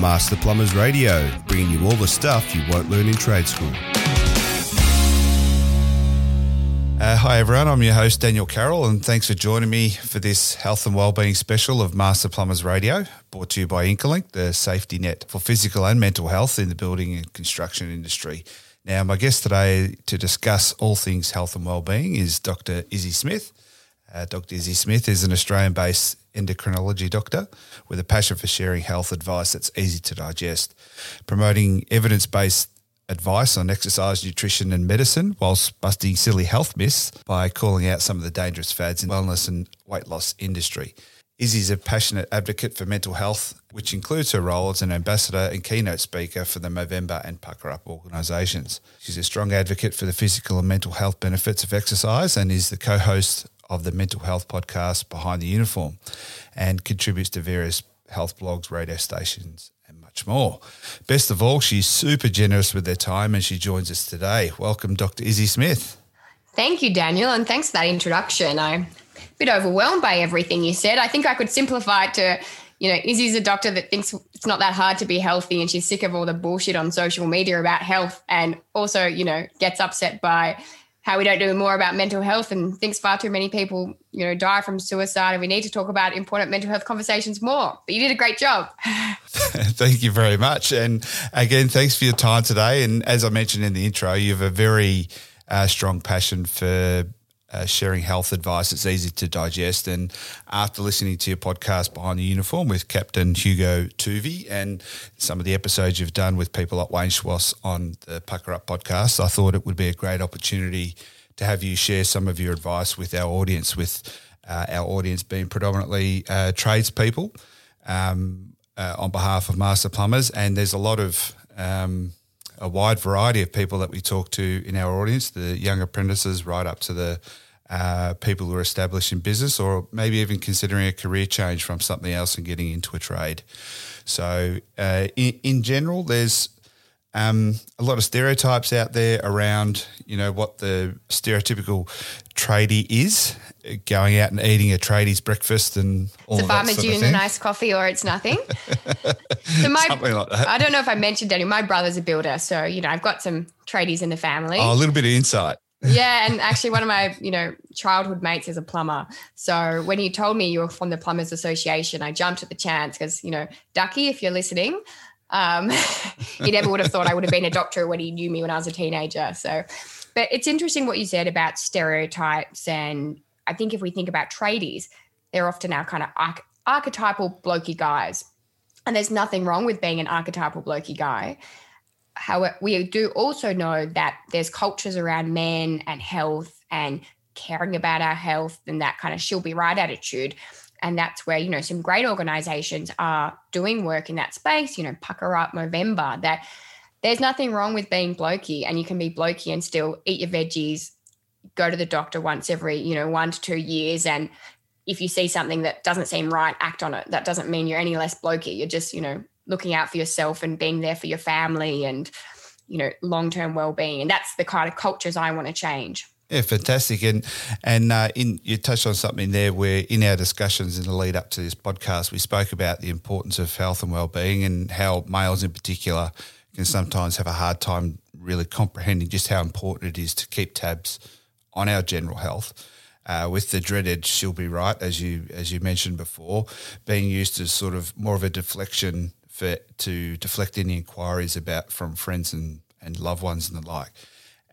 Master Plumbers Radio, bringing you all the stuff you won't learn in trade school. Uh, hi everyone, I'm your host Daniel Carroll, and thanks for joining me for this health and wellbeing special of Master Plumbers Radio, brought to you by Incolink, the safety net for physical and mental health in the building and construction industry. Now, my guest today to discuss all things health and wellbeing is Dr. Izzy Smith. Uh, Dr. Izzy Smith is an Australian-based endocrinology doctor with a passion for sharing health advice that's easy to digest, promoting evidence-based advice on exercise, nutrition, and medicine, whilst busting silly health myths by calling out some of the dangerous fads in wellness and weight loss industry. Izzy's a passionate advocate for mental health, which includes her role as an ambassador and keynote speaker for the Movember and Puka Up organisations. She's a strong advocate for the physical and mental health benefits of exercise and is the co-host of the mental health podcast Behind the Uniform and contributes to various health blogs, radio stations, and much more. Best of all, she's super generous with her time and she joins us today. Welcome, Dr. Izzy Smith. Thank you, Daniel, and thanks for that introduction. I'm a bit overwhelmed by everything you said. I think I could simplify it to, you know, Izzy's a doctor that thinks it's not that hard to be healthy and she's sick of all the bullshit on social media about health and also, you know, gets upset by how we don't do more about mental health and thinks far too many people, you know, die from suicide and we need to talk about important mental health conversations more. But you did a great job. Thank you very much. And again, thanks for your time today. And as I mentioned in the intro, you have a very uh, strong passion for uh, sharing health advice. It's easy to digest. And after listening to your podcast Behind the Uniform with Captain Hugo Toovey and some of the episodes you've done with people like Wayne Schwass on the Puka Up podcast, I thought it would be a great opportunity to have you share some of your advice with our audience, with uh, our audience being predominantly uh, tradespeople um, uh, on behalf of Master Plumbers. And there's a lot of um, a wide variety of people that we talk to in our audience, the young apprentices right up to the uh, people who are established in business or maybe even considering a career change from something else and getting into a trade. So, uh, in, in, general, there's um, a lot of stereotypes out there around, you know, what the stereotypical tradie is, going out and eating a tradie's breakfast and all it's a farmer's union, a nice coffee, or it's nothing. so my, Something like that. I don't know if I mentioned any. My brother's a builder, so you know I've got some tradies in the family. Oh, a little bit of insight yeah, and actually, one of my you know childhood mates is a plumber. So when you told me you were from the Plumbers Association, I jumped at the chance because you know Ducky, if you're listening, um, he never would have thought I would have been a doctor when he knew me when I was a teenager. So, but it's interesting what you said about stereotypes, and I think if we think about tradies, they're often our kind of arch- archetypal blokey guys, and there's nothing wrong with being an archetypal blokey guy however, we do also know that there's cultures around men and health and caring about our health and that kind of she'll be right attitude. And that's where, you know, some great organizations are doing work in that space, you know, Puka Up Movember, that there's nothing wrong with being blokey and you can be blokey and still eat your veggies, go to the doctor once every, you know, one to two years. And if you see something that doesn't seem right, act on it. That doesn't mean you're any less blokey. You're just, you know, looking out for yourself and being there for your family and you know long-term well-being and that's the kind of cultures i want to change yeah, fantastic. And and uh, in you touched on something there where in our discussions in the lead up to this podcast, we spoke about the importance of health and well-being and how males in particular can sometimes have a hard time really comprehending just how important it is to keep tabs on our general health. Uh, with the dreaded "she'll be right," as you as you mentioned before, being used as sort of more of a deflection for to deflect any inquiries about from friends and, and loved ones and the like.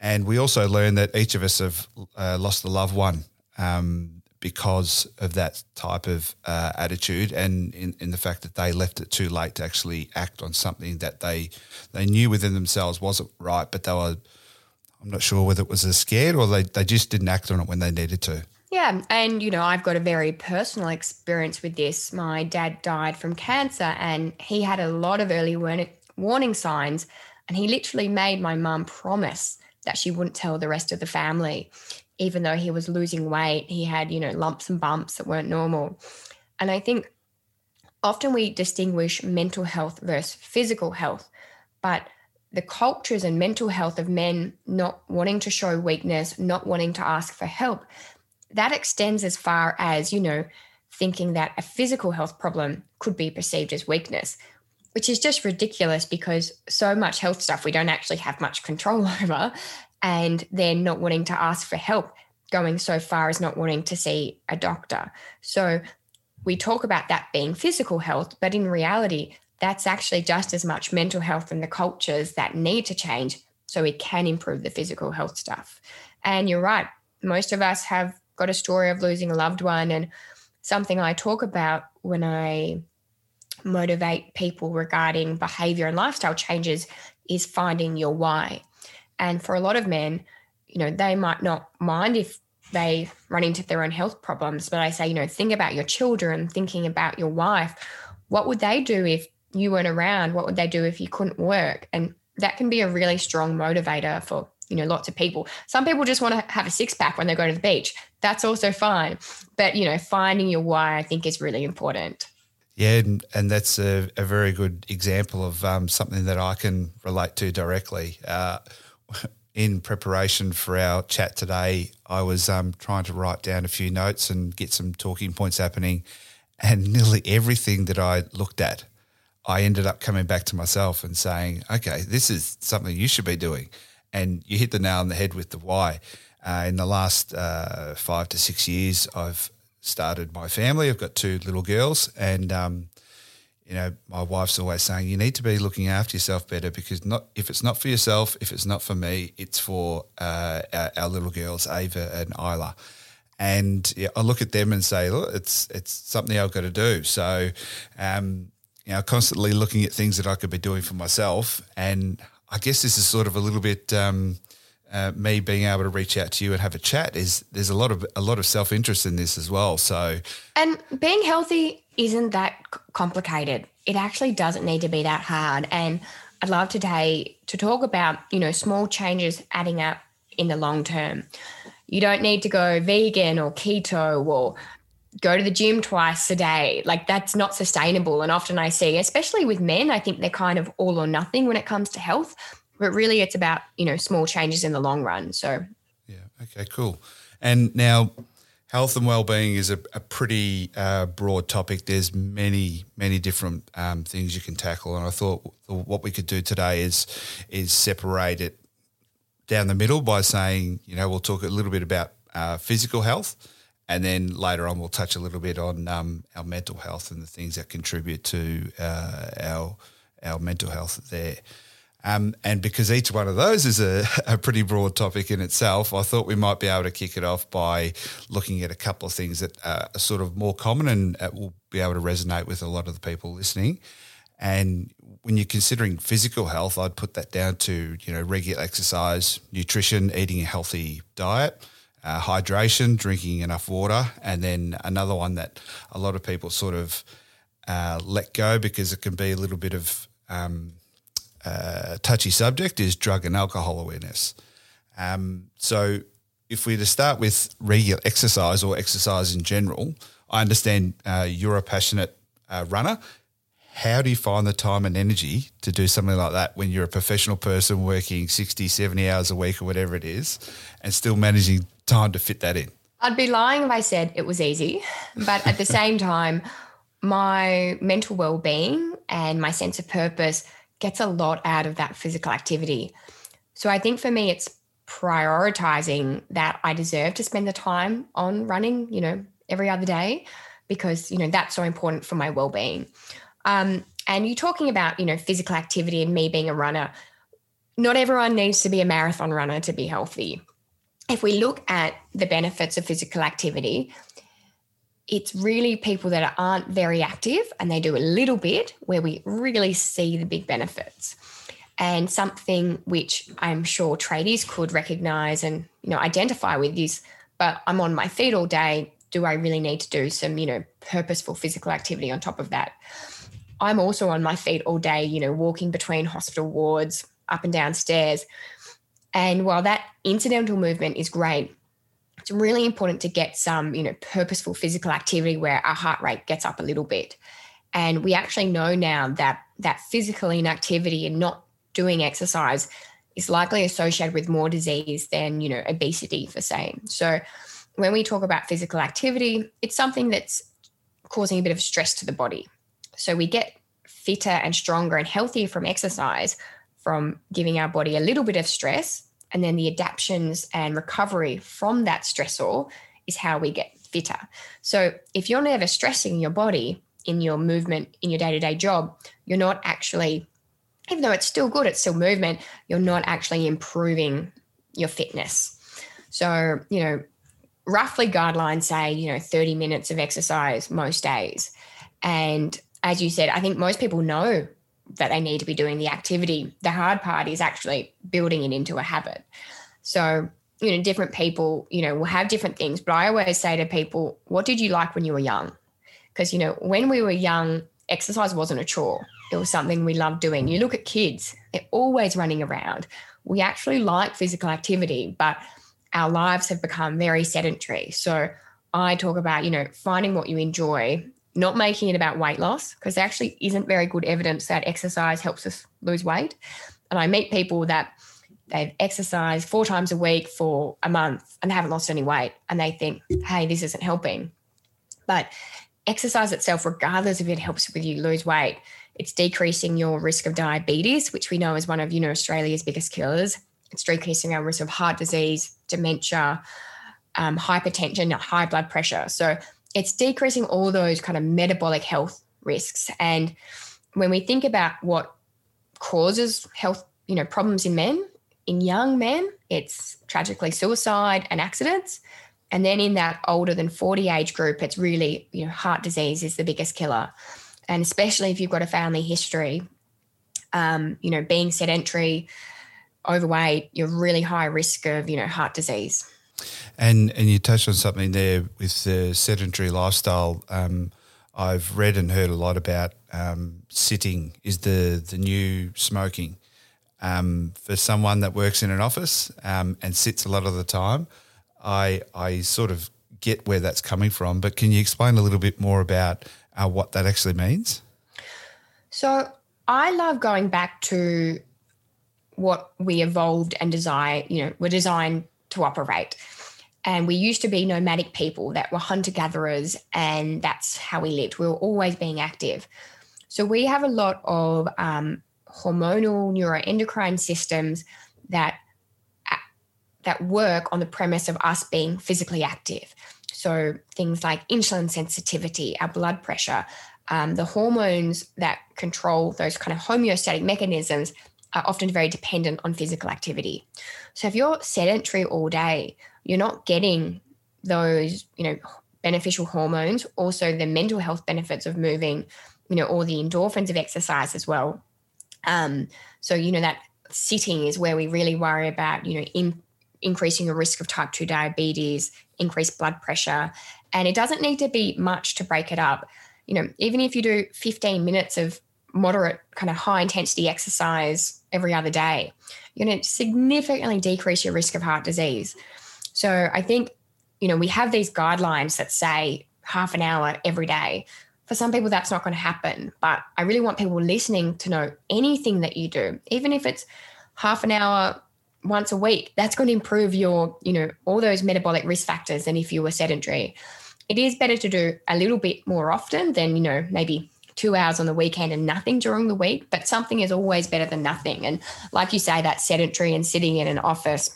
And we also learned that each of us have uh, lost a loved one um, because of that type of uh, attitude and in, in the fact that they left it too late to actually act on something that they they knew within themselves wasn't right, but they were I'm not sure whether it was a scared or they, they just didn't act on it when they needed to. Yeah. And, you know, I've got a very personal experience with this. My dad died from cancer and he had a lot of early warning signs. And he literally made my mum promise that she wouldn't tell the rest of the family, even though he was losing weight. He had, you know, lumps and bumps that weren't normal. And I think often we distinguish mental health versus physical health, but the cultures and mental health of men not wanting to show weakness, not wanting to ask for help, that extends as far as, you know, thinking that a physical health problem could be perceived as weakness. which is just ridiculous because so much health stuff we don't actually have much control over. And then not wanting to ask for help, going so far as not wanting to see a doctor. So we talk about that being physical health, but in reality, that's actually just as much mental health and the cultures that need to change so we can improve the physical health stuff. And you're right, most of us have got a story of losing a loved one. And something I talk about when I motivate people regarding behavior and lifestyle changes is finding your why. And for a lot of men, you know, they might not mind if they run into their own health problems, but I say, you know, think about your children, thinking about your wife. What would they do if you weren't around? What would they do if you couldn't work? And that can be a really strong motivator for you know lots of people some people just want to have a six pack when they go to the beach that's also fine but you know finding your why i think is really important yeah and, and that's a, a very good example of um, something that i can relate to directly uh, in preparation for our chat today i was um, trying to write down a few notes and get some talking points happening and nearly everything that i looked at I ended up coming back to myself and saying, okay, this is something you should be doing. And you hit the nail on the head with the why. Uh, in the last uh, five to six years, I've started my family. I've got two little girls, and um, you know, my wife's always saying you need to be looking after yourself better because not if it's not for yourself, if it's not for me, it's for uh, our, our, little girls, Ava and Isla. And yeah, I look at them and say, look, it's it's something I've got to do. So, um, you know, constantly looking at things that I could be doing for myself. And I guess this is sort of a little bit um, uh, me being able to reach out to you and have a chat. Is there's a lot of a lot of self interest in this as well. So, and being healthy isn't that complicated. It actually doesn't need to be that hard. And I'd love today to talk about you know small changes adding up in the long term. You don't need to go vegan or keto or go to the gym twice a day. Like that's not sustainable. And often I see, especially with men, I think they're kind of all or nothing when it comes to health. But really it's about, you know, small changes in the long run. So Yeah. Okay, cool. And now health and well-being is a, a pretty uh, broad topic. There's many, many different um, things you can tackle. And I thought what we could do today is is separate it down the middle by saying, you know, we'll talk a little bit about uh, physical health and then later on, we'll touch a little bit on um, our mental health and the things that contribute to uh, our our mental health there. Um, and because each one of those is a, a, pretty broad topic in itself, I thought we might be able to kick it off by looking at a couple of things that are sort of more common and uh, will be able to resonate with a lot of the people listening. And when you're considering physical health, I'd put that down to you know regular exercise, nutrition, eating a healthy diet, uh, hydration, drinking enough water, and then another one that a lot of people sort of uh, let go because it can be a little bit of um, uh, touchy subject is drug and alcohol awareness. Um, so, if we to start with regular exercise or exercise in general, I understand uh, you're a passionate uh, runner. How do you find the time and energy to do something like that when you're a professional person working 60, 70 hours a week or whatever it is, and still managing time to fit that in? I'd be lying if I said it was easy. But at the same time, my mental well being and my sense of purpose gets a lot out of that physical activity. So I think for me, it's prioritizing that I deserve to spend the time on running, you know, every other day because, you know, that's so important for my well being. Um, and you're talking about, you know, physical activity and me being a runner, not everyone needs to be a marathon runner to be healthy if we look at the benefits of physical activity, it's really people that aren't very active and they do a little bit where we really see the big benefits. And something which I'm sure tradies could recognize and you know identify with is, but I'm on my feet all day. Do I really need to do some, you know, purposeful physical activity on top of that? I'm also on my feet all day, you know, walking between hospital wards, up and down stairs. And while that incidental movement is great, it's really important to get some, you know, purposeful physical activity where our heart rate gets up a little bit. And we actually know now that that physical inactivity and not doing exercise is likely associated with more disease than, you know, obesity for say. So when we talk about physical activity, it's something that's causing a bit of stress to the body. So we get fitter and stronger and healthier from exercise, from giving our body a little bit of stress, and then the adaptations and recovery from that stressor is how we get fitter. So if you're never stressing your body in your movement, in your day to day job, you're not actually, even though it's still good, it's still movement, you're not actually improving your fitness. So, you know, roughly guidelines say, you know, 30 minutes of exercise most days. And as you said, I think most people know that they need to be doing the activity. The hard part is actually building it into a habit. So, you know, different people, you know, will have different things. But I always say to people, what did you like when you were young? Because, you know, when we were young, exercise wasn't a chore. It was something we loved doing. You look at kids, they're always running around. We actually like physical activity, but our lives have become very sedentary. So I talk about, you know, finding what you enjoy, not making it about weight loss, because there actually isn't very good evidence that exercise helps us lose weight. And I meet people that they've exercised four times a week for a month and they haven't lost any weight. And they think, hey, this isn't helping. But exercise itself, regardless if it helps with you lose weight, it's decreasing your risk of diabetes, which we know is one of, you know, Australia's biggest killers. It's decreasing our risk of heart disease, dementia, um, hypertension, high blood pressure. So it's decreasing all those kind of metabolic health risks. And when we think about what causes health, you know, problems in men, in young men, it's tragically suicide and accidents. And then in that older than 40 age group, it's really, you know, heart disease is the biggest killer. And especially if you've got a family history, um, you know, being sedentary, overweight, you're really high risk of, you know, heart disease. And and you touched on something there with the sedentary lifestyle. Um, I've read and heard a lot about um, sitting is the the new smoking. Um, for someone that works in an office um, and sits a lot of the time, I I sort of get where that's coming from. But can you explain a little bit more about uh, what that actually means? So I love going back to what we evolved and desire, you know, were designed to operate. And we used to be nomadic people that were hunter gatherers, and that's how we lived. We were always being active. So we have a lot of um, hormonal neuroendocrine systems that that work on the premise of us being physically active. So things like insulin sensitivity, our blood pressure, um, the hormones that control those kind of homeostatic mechanisms are often very dependent on physical activity. So if you're sedentary all day, you're not getting those, you know, beneficial hormones, also the mental health benefits of moving, you know, all the endorphins of exercise as well. Um, so, you know, that sitting is where we really worry about, you know, in, increasing the risk of type 2 diabetes, increased blood pressure. And it doesn't need to be much to break it up. You know, even if you do 15 minutes of moderate kind of high intensity exercise every other day, you're going to significantly decrease your risk of heart disease. So I think, you know, we have these guidelines that say half an hour every day. For some people, that's not going to happen. But I really want people listening to know anything that you do, even if it's half an hour once a week, that's going to improve your, you know, all those metabolic risk factors than if you were sedentary. It is better to do a little bit more often than, you know, maybe two hours on the weekend and nothing during the week, but something is always better than nothing. And like you say, that sedentary and sitting in an office,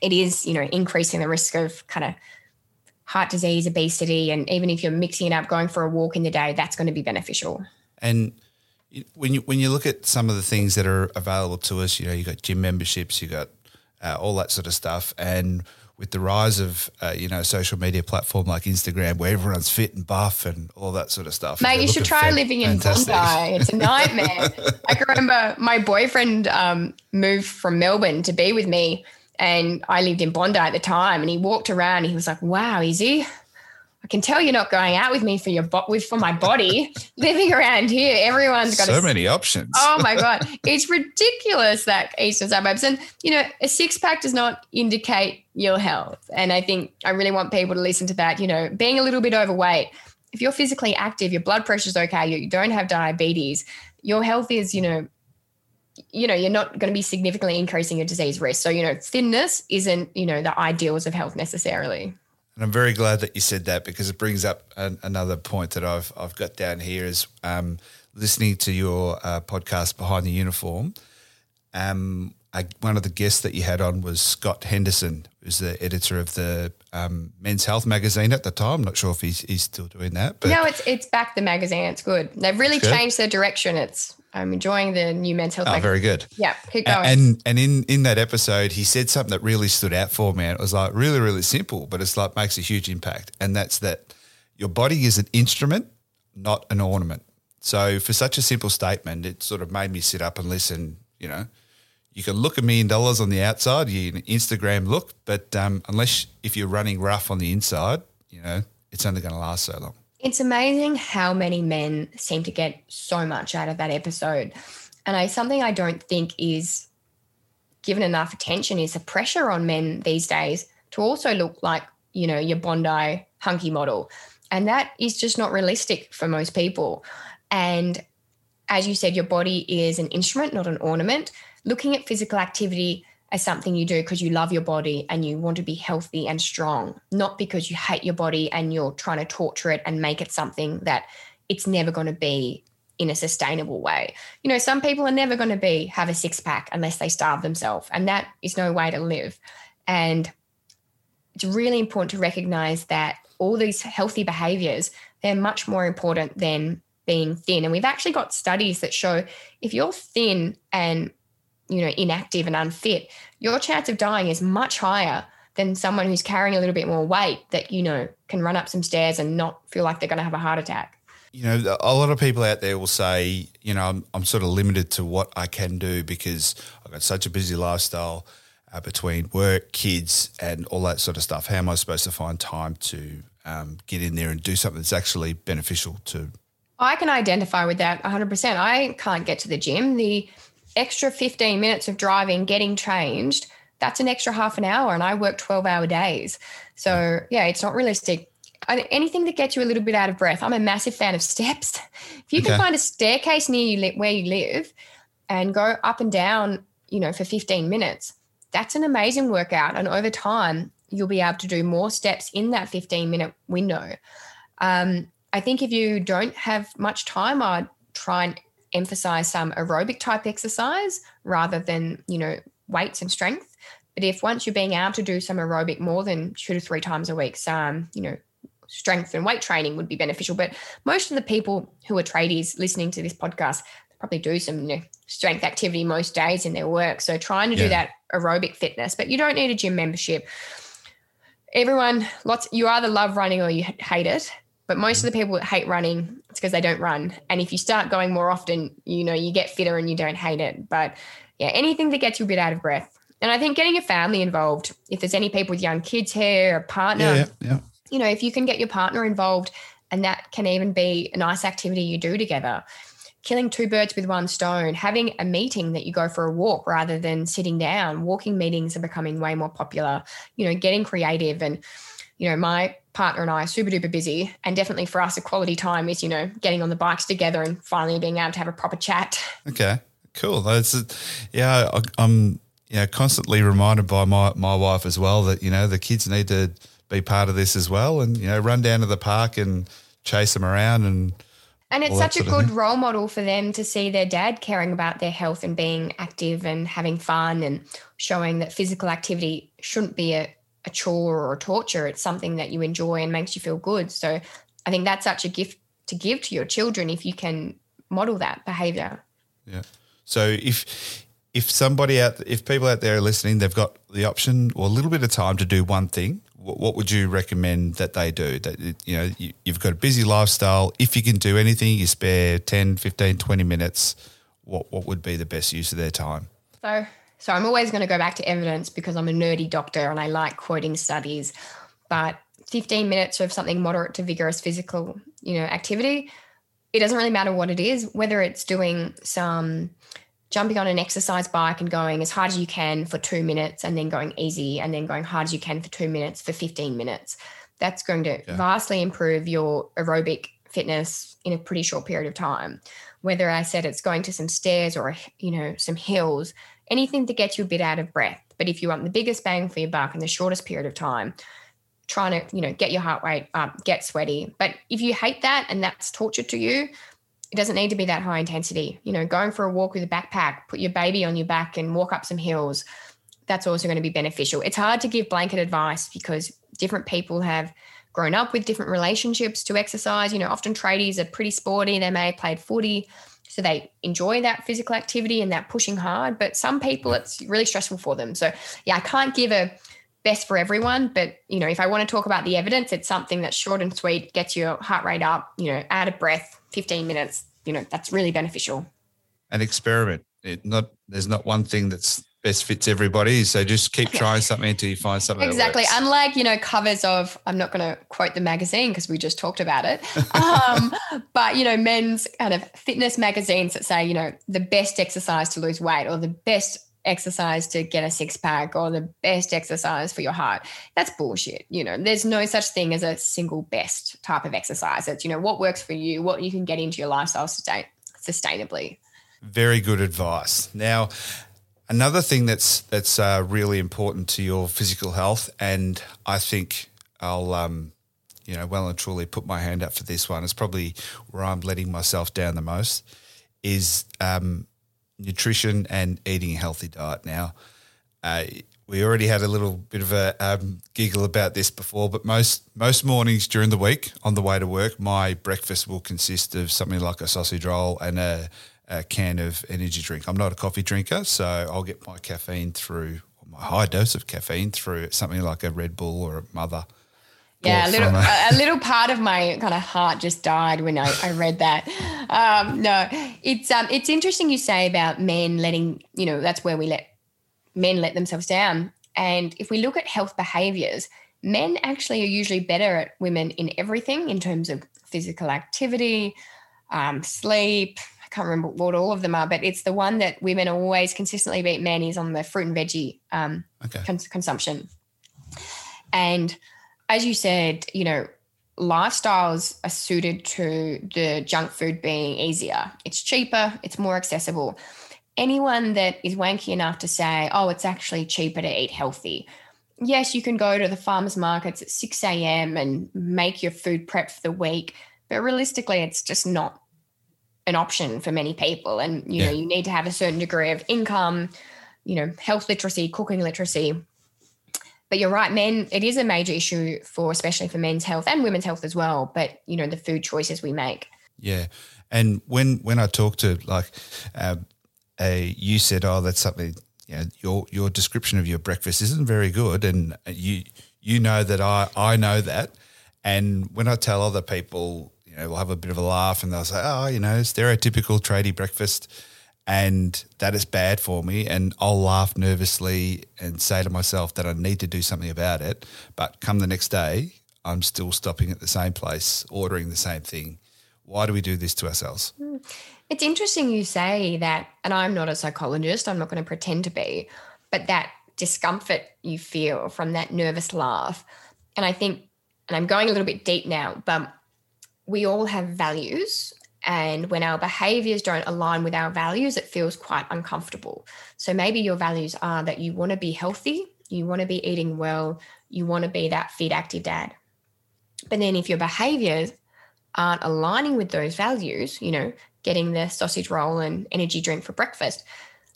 it is, you know, increasing the risk of kind of heart disease, obesity, and even if you're mixing it up, going for a walk in the day, that's going to be beneficial. And when you when you look at some of the things that are available to us, you know, you've got gym memberships, you've got uh, all that sort of stuff, and with the rise of uh, you know social media platform like Instagram, where everyone's fit and buff and all that sort of stuff. Mate, you should try living in Bondi. It's a nightmare. I can remember my boyfriend um, moved from Melbourne to be with me, and I lived in Bondi at the time. And he walked around. And he was like, "Wow, Izzy." I can tell you're not going out with me for your bo- with for my body. Living around here, everyone's got so a, many options. oh my god, it's ridiculous that eastern suburbs, and you know, a six pack does not indicate your health. And I think I really want people to listen to that. You know, being a little bit overweight, if you're physically active, your blood pressure's okay, you don't have diabetes, your health is, you know, you know, you're not going to be significantly increasing your disease risk. So, you know, thinness isn't, you know, the ideals of health necessarily. And I'm very glad that you said that because it brings up an, another point that I've I've got down here is um, listening to your uh, podcast behind the uniform, um, I, one of the guests that you had on was Scott Henderson, who's the editor of the um, Men's Health magazine at the time. I'm Not sure if he's, he's still doing that. But no, it's it's back the magazine. It's good. They've really changed their direction. It's I'm enjoying the new Men's Health. Oh, very good. Yeah, keep going. And and in in that episode, he said something that really stood out for me. And it was like really really simple, but it's like makes a huge impact. And that's that your body is an instrument, not an ornament. So for such a simple statement, it sort of made me sit up and listen. You know you can look a million dollars on the outside, you can Instagram look, but um, unless if you're running rough on the inside, you know, it's only going to last so long. It's amazing how many men seem to get so much out of that episode. And I something I don't think is given enough attention is the pressure on men these days to also look like, you know, your Bondi hunky model. And that is just not realistic for most people. And as you said, your body is an instrument, not an ornament looking at physical activity as something you do because you love your body and you want to be healthy and strong, not because you hate your body and you're trying to torture it and make it something that it's never going to be in a sustainable way. You know, some people are never going to be have a six pack unless they starve themselves, and that is no way to live. And it's really important to recognize that all these healthy behaviors, they're much more important than being thin. And we've actually got studies that show if you're thin and you know, inactive and unfit, your chance of dying is much higher than someone who's carrying a little bit more weight that, you know, can run up some stairs and not feel like they're going to have a heart attack. You know, a lot of people out there will say, you know, I'm, I'm sort of limited to what I can do because I've got such a busy lifestyle uh, between work, kids, and all that sort of stuff. How am I supposed to find time to um, get in there and do something that's actually beneficial to? I can identify with that 100%. I can't get to the gym. The extra 15 minutes of driving, getting changed, that's an extra half an hour. And I work 12 hour days. So, yeah, it's not realistic. Anything that gets you a little bit out of breath. I'm a massive fan of steps. If you okay. can find a staircase near you where you live and go up and down, you know, for 15 minutes, that's an amazing workout. And over time, you'll be able to do more steps in that 15 minute window. Um, I think if you don't have much time, I'd try and emphasize some aerobic type exercise rather than, you know, weights and strength. But if once you're being able to do some aerobic more than two to three times a week, some, you know, strength and weight training would be beneficial. But most of the people who are tradies listening to this podcast probably do some you know, strength activity most days in their work. So trying to yeah. do that aerobic fitness, but you don't need a gym membership. Everyone, lots you either love running or you hate it. But most of the people that hate running, it's because they don't run. And if you start going more often, you know, you get fitter and you don't hate it. But yeah, anything that gets you a bit out of breath. And I think getting your family involved, if there's any people with young kids here, a partner, yeah, yeah. you know, if you can get your partner involved, and that can even be a nice activity you do together. Killing two birds with one stone, having a meeting that you go for a walk rather than sitting down. Walking meetings are becoming way more popular. You know, getting creative and you know, my partner and I are super duper busy. And definitely for us, a quality time is, you know, getting on the bikes together and finally being able to have a proper chat. Okay, cool. That's, yeah, I, am you know, constantly reminded by my, my wife as well that, you know, the kids need to be part of this as well and, you know, run down to the park and chase them around and, and it's such a good role model for them to see their dad caring about their health and being active and having fun and showing that physical activity shouldn't be a, a chore or a torture. It's something that you enjoy and makes you feel good. So I think that's such a gift to give to your children if you can model that behavior. Yeah. So if if somebody out if people out there are listening, they've got the option or a little bit of time to do one thing, what, what would you recommend that they do? That you know, you, you've got a busy lifestyle. If you can do anything, you spare 10, 15, 20 minutes, what what would be the best use of their time? So so I'm always going to go back to evidence because I'm a nerdy doctor and I like quoting studies. But 15 minutes of something moderate to vigorous physical, you know, activity, it doesn't really matter what it is, whether it's doing some jumping on an exercise bike and going as hard as you can for two minutes and then going easy and then going hard as you can for two minutes for 15 minutes. That's going to yeah. vastly improve your aerobic fitness in a pretty short period of time. Whether I said it's going to some stairs or, you know, some hills, anything to get you a bit out of breath. But if you want the biggest bang for your buck in the shortest period of time, trying to, you know, get your heart rate up, get sweaty. But if you hate that and that's torture to you, it doesn't need to be that high intensity. You know, going for a walk with a backpack, put your baby on your back and walk up some hills. That's also going to be beneficial. It's hard to give blanket advice because different people have grown up with different relationships to exercise. You know, often tradies are pretty sporty. They may have played footy, so they enjoy that physical activity and that pushing hard. But some people, it's really stressful for them. So, yeah, I can't give a best for everyone. But, you know, if I want to talk about the evidence, it's something that's short and sweet, gets your heart rate up, you know, out of breath, 15 minutes, you know, that's really beneficial. An experiment. It not there's not one thing that's best fits everybody. So just keep trying something until you find something. Exactly. Unlike, you know, covers of, I'm not going to quote the magazine because we just talked about it. Um, but, you know, men's kind of fitness magazines that say, you know, the best exercise to lose weight or the best exercise to get a six pack or the best exercise for your heart. That's bullshit. You know, there's no such thing as a single best type of exercise. It's, you know, what works for you, what you can get into your lifestyle sustain, sustainably. Very good advice. Now, another thing that's that's uh, really important to your physical health, and I think I'll um, you know well and truly put my hand up for this one. It's probably where I'm letting myself down the most is um, nutrition and eating a healthy diet. Now, uh, we already had a little bit of a um, giggle about this before, but most most mornings during the week on the way to work, my breakfast will consist of something like a sausage roll and a, a can of energy drink. I'm not a coffee drinker, so I'll get my caffeine through my high dose of caffeine through something like a Red Bull or a Mother yeah, a little a, a, little part of my kind of heart just died when I, I read that. Um, no, it's um it's interesting you say about men letting you know that's where we let men let themselves down. And if we look at health behaviors, men actually are usually better at women in everything in terms of physical activity, um, sleep. I can't remember what all of them are, but it's the one that women always consistently beat men is on the fruit and veggie um, okay. cons- consumption. And as you said, you know, lifestyles are suited to the junk food being easier. It's cheaper, it's more accessible. Anyone that is wanky enough to say, oh, it's actually cheaper to eat healthy. Yes, you can go to the farmers markets at 6 a.m. and make your food prep for the week, but realistically, it's just not an option for many people. And, you yeah. know, you need to have a certain degree of income, you know, health literacy, cooking literacy but you're right, men, it is a major issue for especially for men's health and women's health as well. But you know, the food choices we make. Yeah. And when when I talk to like uh, a you said, oh, that's something you know, your your description of your breakfast isn't very good. And you you know that I, I know that. And when I tell other people, you know, we'll have a bit of a laugh and they'll say, Oh, you know, stereotypical tradie breakfast and that is bad for me. And I'll laugh nervously and say to myself that I need to do something about it. But come the next day, I'm still stopping at the same place, ordering the same thing. Why do we do this to ourselves? Hmm. It's interesting you say that, and I'm not a psychologist, I'm not going to pretend to be, but that discomfort you feel from that nervous laugh. And I think, and I'm going a little bit deep now, but we all have values and when our behaviors don't align with our values, it feels quite uncomfortable. So maybe your values are that you want to be healthy, you want to be eating well, you want to be that fit, active dad. But then if your behaviors aren't aligning with those values, you know, getting the sausage roll and energy drink for breakfast,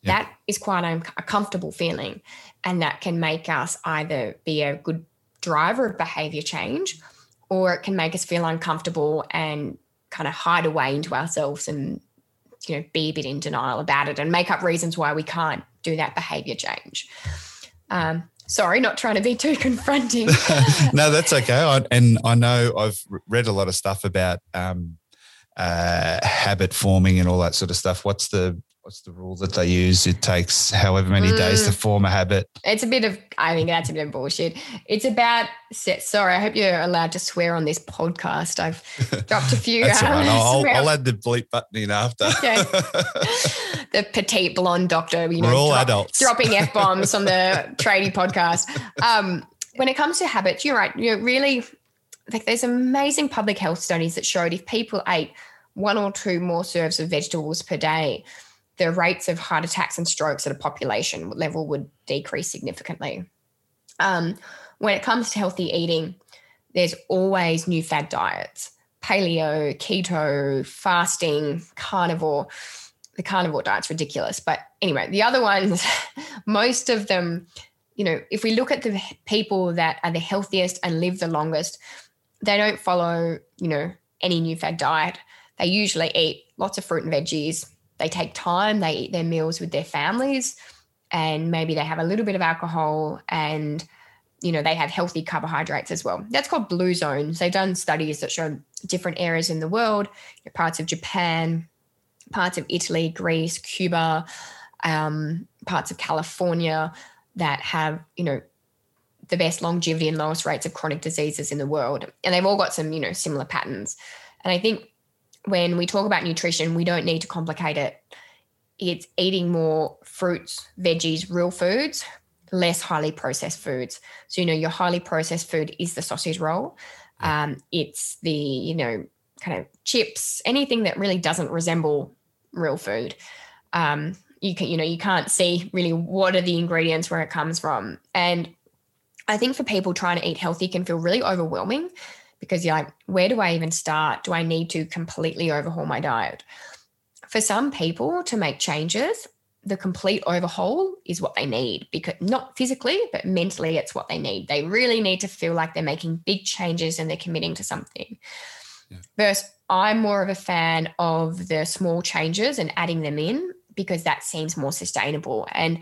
yeah. that is quite a, a comfortable feeling. And that can make us either be a good driver of behavior change or it can make us feel uncomfortable and kind of hide away into ourselves and you know be a bit in denial about it and make up reasons why we can't do that behavior change um, sorry not trying to be too confronting no that's okay I, and i know i've read a lot of stuff about um, uh, habit forming and all that sort of stuff what's the what's the rule that they use? It takes however many mm. days to mm. form a habit. It's a bit of, I think that's a bit of bullshit. It's about, set. sorry, I hope you're allowed to swear on this podcast. I've dropped a few. that's right. I'll, I'll, add the bleep button in after. Okay. the petite blonde doctor, you know, We're all drop, adults. dropping F bombs on the tradie podcast. Um, when it comes to habits, you're right. You're really, like, there's amazing public health studies that showed if people ate one or two more serves of vegetables per day, the rates of heart attacks and strokes at a population level would decrease significantly. Um, when it comes to healthy eating, there's always new fad diets. paleo, keto, fasting, carnivore. The carnivore diet's ridiculous. But anyway, the other ones, most of them, you know, if we look at the people that are the healthiest and live the longest, they don't follow, you know, any new fad diet. They usually eat lots of fruit and veggies. They take time, they eat their meals with their families, and maybe they have a little bit of alcohol and you know they have healthy carbohydrates as well. That's called blue zones. They've done studies that show different areas in the world parts of japan parts of italy greece cuba um, parts of california that have you know the best longevity and lowest rates of chronic diseases in the world. And they've all got some you know similar patterns. And i think when we talk about nutrition we don't need to complicate it it's eating more fruits veggies real foods less highly processed foods. So, you know, your highly processed food is the sausage roll. Um, it's the, you know, kind of chips, anything that really doesn't resemble real food. Um, you can, you know, you can't see really what are the ingredients, where it comes from. And I think for people trying to eat healthy can feel really overwhelming because you're like, where do I even start? Do I need to completely overhaul my diet? For some people to make changes, the complete overhaul is what they need because not physically but mentally it's what they need they really need to feel like they're making big changes and they're committing to something yeah. versus i'm more of a fan of the small changes and adding them in because that seems more sustainable and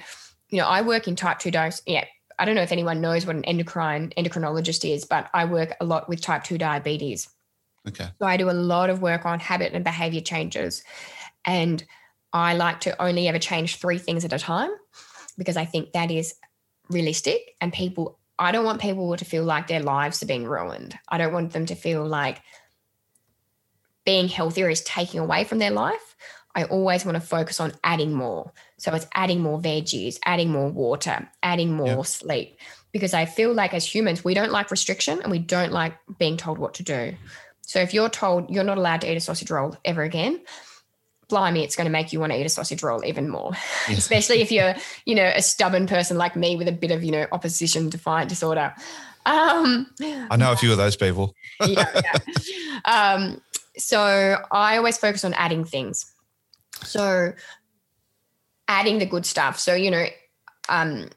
you know i work in type 2 dose yeah i don't know if anyone knows what an endocrine endocrinologist is but i work a lot with type 2 diabetes okay so i do a lot of work on habit and behavior changes and I like to only ever change three things at a time because I think that is realistic. And people, I don't want people to feel like their lives are being ruined. I don't want them to feel like being healthier is taking away from their life. I always want to focus on adding more. So it's adding more veggies, adding more water, adding more yep. sleep. Because I feel like as humans, we don't like restriction and we don't like being told what to do. So if you're told you're not allowed to eat a sausage roll ever again, blimey, it's going to make you want to eat a sausage roll even more, yes. especially if you're, you know, a stubborn person like me with a bit of, you know, opposition defiant disorder. Um, I know a few of those people. yeah, yeah. Um, so I always focus on adding things. So adding the good stuff. So, you know, um,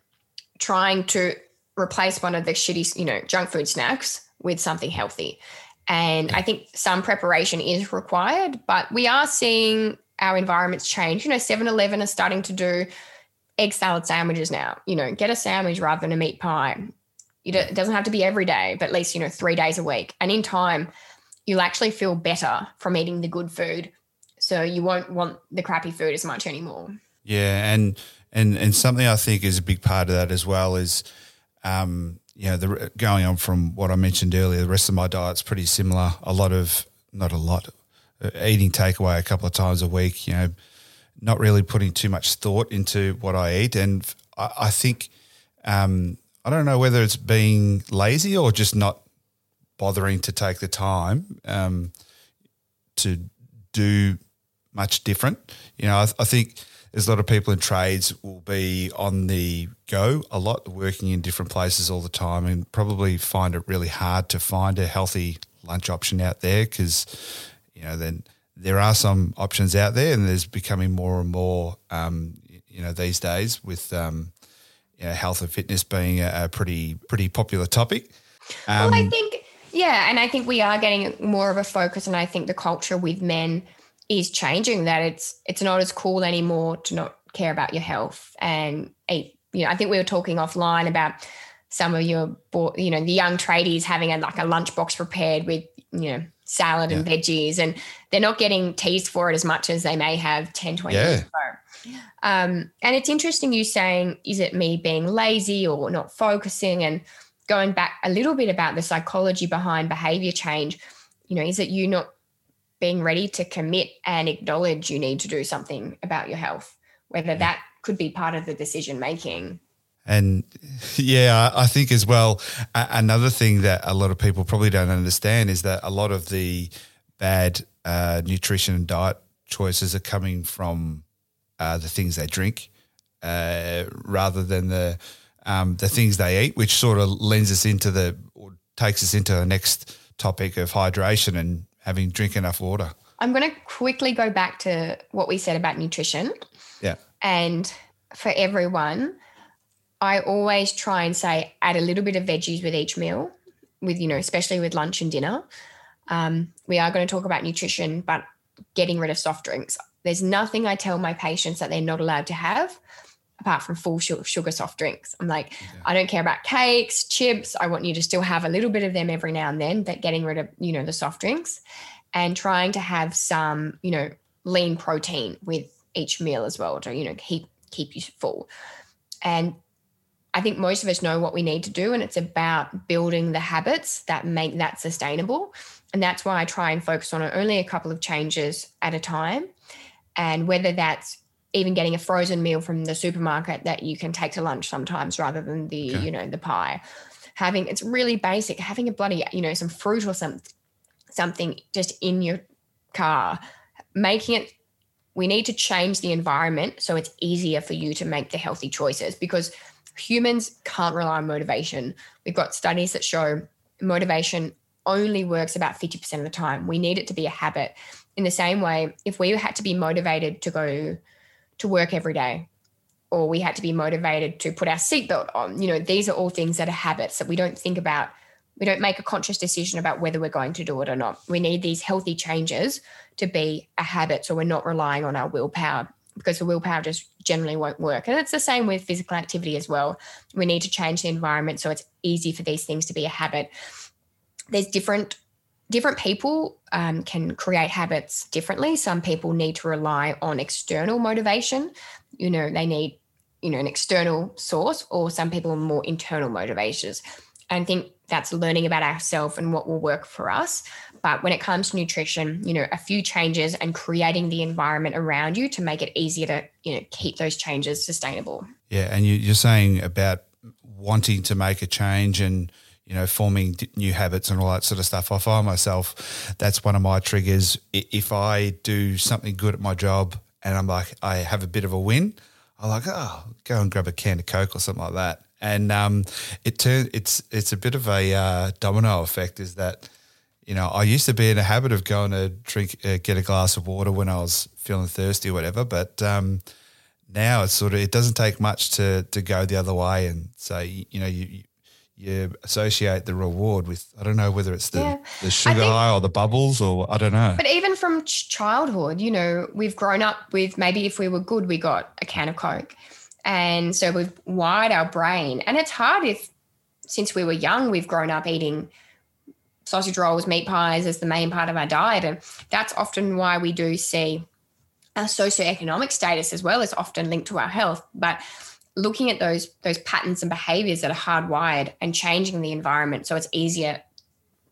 trying to replace one of the shitty, you know, junk food snacks with something healthy. And I think some preparation is required, but we are seeing our environments change. You know, 7 Eleven are starting to do egg salad sandwiches now. You know, get a sandwich rather than a meat pie. it doesn't have to be every day, but at least, you know, three days a week. And in time, you'll actually feel better from eating the good food. So you won't want the crappy food as much anymore. Yeah. And, and, and something I think is a big part of that as well is, um, you know, the, going on from what I mentioned earlier, the rest of my diet's pretty similar. A lot of, not a lot, uh, eating takeaway a couple of times a week, you know, not really putting too much thought into what I eat. And I, I think, um, I don't know whether it's being lazy or just not bothering to take the time um, to do much different. You know, I, I think – there's a lot of people in trades will be on the go a lot, working in different places all the time, and probably find it really hard to find a healthy lunch option out there because you know then there are some options out there, and there's becoming more and more um, you know these days with um, you know, health and fitness being a, a pretty pretty popular topic. Um, well, I um, think yeah, and I think we are getting more of a focus, and I think the culture with men is changing that it's it's not as cool anymore to not care about your health and eat you know i think we were talking offline about some of your you know the young tradies having a like a lunchbox prepared with you know salad yeah. and veggies and they're not getting teased for it as much as they may have 10 20 yeah. years ago um, and it's interesting you saying is it me being lazy or not focusing and going back a little bit about the psychology behind behavior change you know is it you not being ready to commit and acknowledge you need to do something about your health, whether that could be part of the decision making. And yeah, I think as well, another thing that a lot of people probably don't understand is that a lot of the bad uh, nutrition and diet choices are coming from uh, the things they drink uh, rather than the um, the things they eat, which sort of lends us into the or takes us into the next topic of hydration and having drink enough water. I'm going to quickly go back to what we said about nutrition. Yeah. And for everyone, I always try and say add a little bit of veggies with each meal, with, you know, especially with lunch and dinner. Um, we are going to talk about nutrition, but getting rid of soft drinks. There's nothing I tell my patients that they're not allowed to have apart from full sugar soft drinks. I'm like, I don't care about cakes, chips. I want you to still have a little bit of them every now and then, but getting rid of, you know, the soft drinks and trying to have some, you know, lean protein with each meal as well to, you know, keep keep you full. And I think most of us know what we need to do, and it's about building the habits that make that sustainable. And that's why I try and focus on only a couple of changes at a time. And whether that's even getting a frozen meal from the supermarket that you can take to lunch sometimes rather than the, okay. you know, the pie. Having it's really basic, having a bloody, you know, some fruit or some something just in your car, making it we need to change the environment so it's easier for you to make the healthy choices because humans can't rely on motivation. We've got studies that show motivation only works about 50% of the time. We need it to be a habit. In the same way, if we had to be motivated to go to work every day, or we had to be motivated to put our seatbelt on, you know, these are all things that are habits that we don't think about. We don't make a conscious decision about whether we're going to do it or not. We need these healthy changes to be a habit so we're not relying on our willpower because the willpower just generally won't work. And it's the same with physical activity as well. We need to change the environment so it's easy for these things to be a habit. There's different different people um, can create habits differently. Some people need to rely on external motivation. You know, they need you know an external source, or some people are more internal motivations. I think that's learning about ourselves and what will work for us. But when it comes to nutrition, you know, a few changes and creating the environment around you to make it easier to, you know, keep those changes sustainable. Yeah. And you're saying about wanting to make a change and, you know, forming new habits and all that sort of stuff. I find myself, that's one of my triggers. If I do something good at my job and I'm like, I have a bit of a win, I'm like, oh, go and grab a can of Coke or something like that. And um, it turn, it's it's a bit of a uh, domino effect. Is that you know, I used to be in a habit of going to drink, uh, get a glass of water when I was feeling thirsty or whatever. But um, now it's sort of, it doesn't take much to to go the other way and say, you know, you you associate the reward with I don't know whether it's the, yeah. the sugar think, high or the bubbles or I don't know. But even from childhood, you know, we've grown up with maybe if we were good, we got a can of Coke. And so we've wired our brain. And it's hard if since we were young, we've grown up eating sausage rolls, meat pies as the main part of our diet. And that's often why we do see our socioeconomic status as well is often linked to our health. But looking at those those patterns and behaviors that are hardwired and changing the environment so it's easier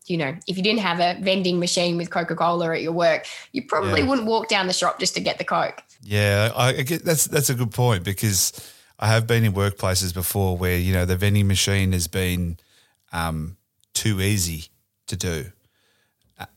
you know if you didn't have a vending machine with coca-cola at your work you probably yeah. wouldn't walk down the shop just to get the coke yeah i get that's that's a good point because i have been in workplaces before where you know the vending machine has been um, too easy to do.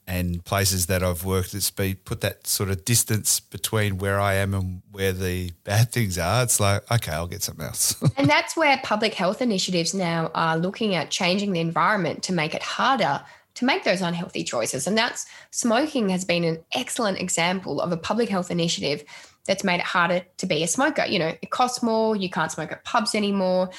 And places that I've worked, it's been put that sort of distance between where I am and where the bad things are. It's like, okay, I'll get something else. and that's where public health initiatives now are looking at changing the environment to make it harder to make those unhealthy choices. And that's smoking has been an excellent example of a public health initiative that's made it harder to be a smoker. You know, it costs more, you can't smoke at pubs anymore.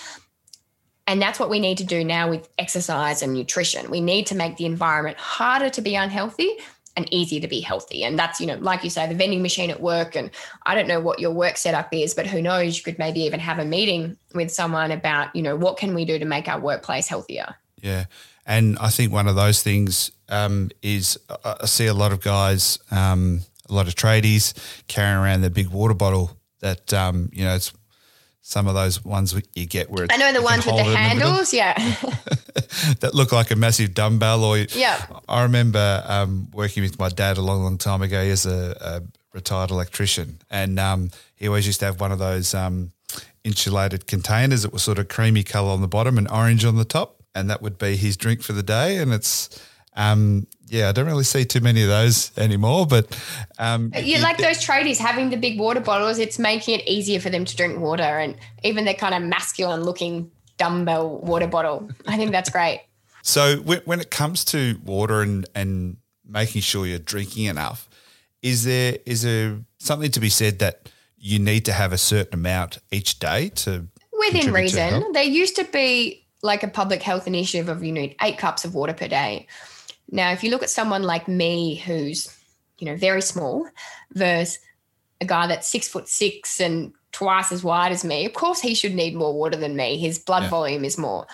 And that's what we need to do now with exercise and nutrition. We need to make the environment harder to be unhealthy and easier to be healthy. And that's, you know, like you say, the vending machine at work. And I don't know what your work setup is, but who knows, you could maybe even have a meeting with someone about, you know, what can we do to make our workplace healthier? Yeah. And I think one of those things um, is I see a lot of guys, um, a lot of tradies carrying around their big water bottle that, um, you know, it's some of those ones you get where I know the ones with the handles, the yeah, that look like a massive dumbbell. Or yeah, I remember um, working with my dad a long, long time ago. He a, a retired electrician, and um, he always used to have one of those um, insulated containers that was sort of creamy color on the bottom and orange on the top, and that would be his drink for the day. And it's um, yeah, I don't really see too many of those anymore. But um, you like those tradies having the big water bottles. It's making it easier for them to drink water, and even the kind of masculine looking dumbbell water bottle. I think that's great. So when, when it comes to water and and making sure you're drinking enough. Is there is there something to be said that you need to have a certain amount each day to within reason? There used to be like a public health initiative of you need eight cups of water per day. Now, if you look at someone like me who's you know very small versus a guy that's six foot six and twice as wide as me, of course he should need more water than me. His blood yeah. volume is more.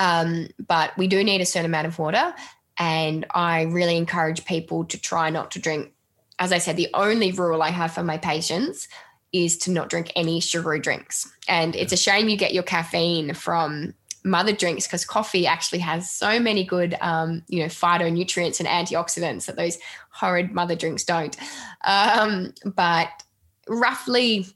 Um, but we do need a certain amount of water. And I really encourage people to try not to drink. As I said, the only rule I have for my patients is to not drink any sugary drinks. And it's a shame you get your caffeine from mother drinks because coffee actually has so many good, um, you know, phytonutrients and antioxidants that those horrid mother drinks don't. Um, but roughly,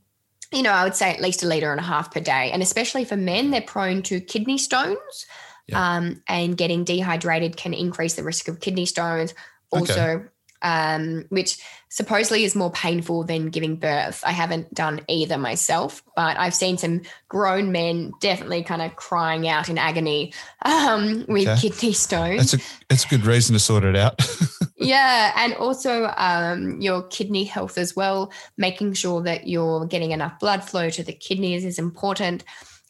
you know, I would say at least a liter and a half per day. And especially for men, they're prone to kidney stones. Yeah. Um, and getting dehydrated can increase the risk of kidney stones. Also, okay. Um, which supposedly is more painful than giving birth. I haven't done either myself, but I've seen some grown men definitely kind of crying out in agony um, with okay. kidney stones. That's a that's a good reason to sort it out. yeah, and also um, your kidney health as well. Making sure that you're getting enough blood flow to the kidneys is important.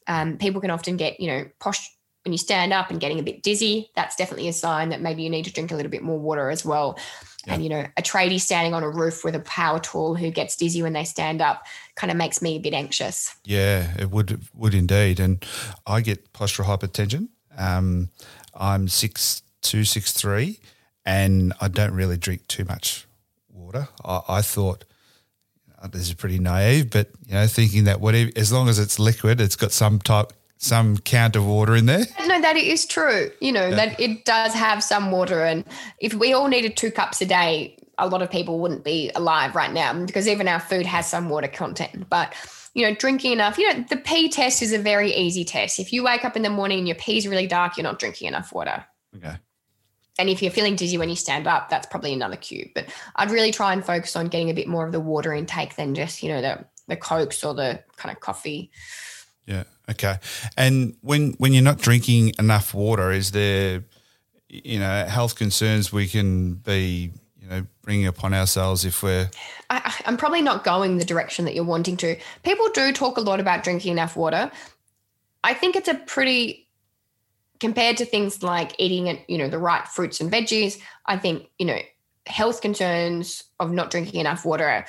Um, people can often get, you know, post- when you stand up and getting a bit dizzy, that's definitely a sign that maybe you need to drink a little bit more water as well. Yeah. And you know, a tradie standing on a roof with a power tool who gets dizzy when they stand up kind of makes me a bit anxious. Yeah, it would would indeed. And I get postural hypertension. Um, I'm six two, six three, and I don't really drink too much water. I, I thought this is pretty naive, but you know, thinking that whatever, as long as it's liquid, it's got some type some count of water in there. No, that is true. You know, yeah. that it does have some water. And if we all needed two cups a day, a lot of people wouldn't be alive right now because even our food has some water content. But, you know, drinking enough, you know, the pee test is a very easy test. If you wake up in the morning and your pee's really dark, you're not drinking enough water. Okay. And if you're feeling dizzy when you stand up, that's probably another cue. But I'd really try and focus on getting a bit more of the water intake than just, you know, the the cokes or the kind of coffee. Yeah. Okay. And when when you're not drinking enough water, is there, you know, health concerns we can be, you know, bringing upon ourselves if we're? I, I'm probably not going the direction that you're wanting to. People do talk a lot about drinking enough water. I think it's a pretty compared to things like eating, you know, the right fruits and veggies. I think you know health concerns of not drinking enough water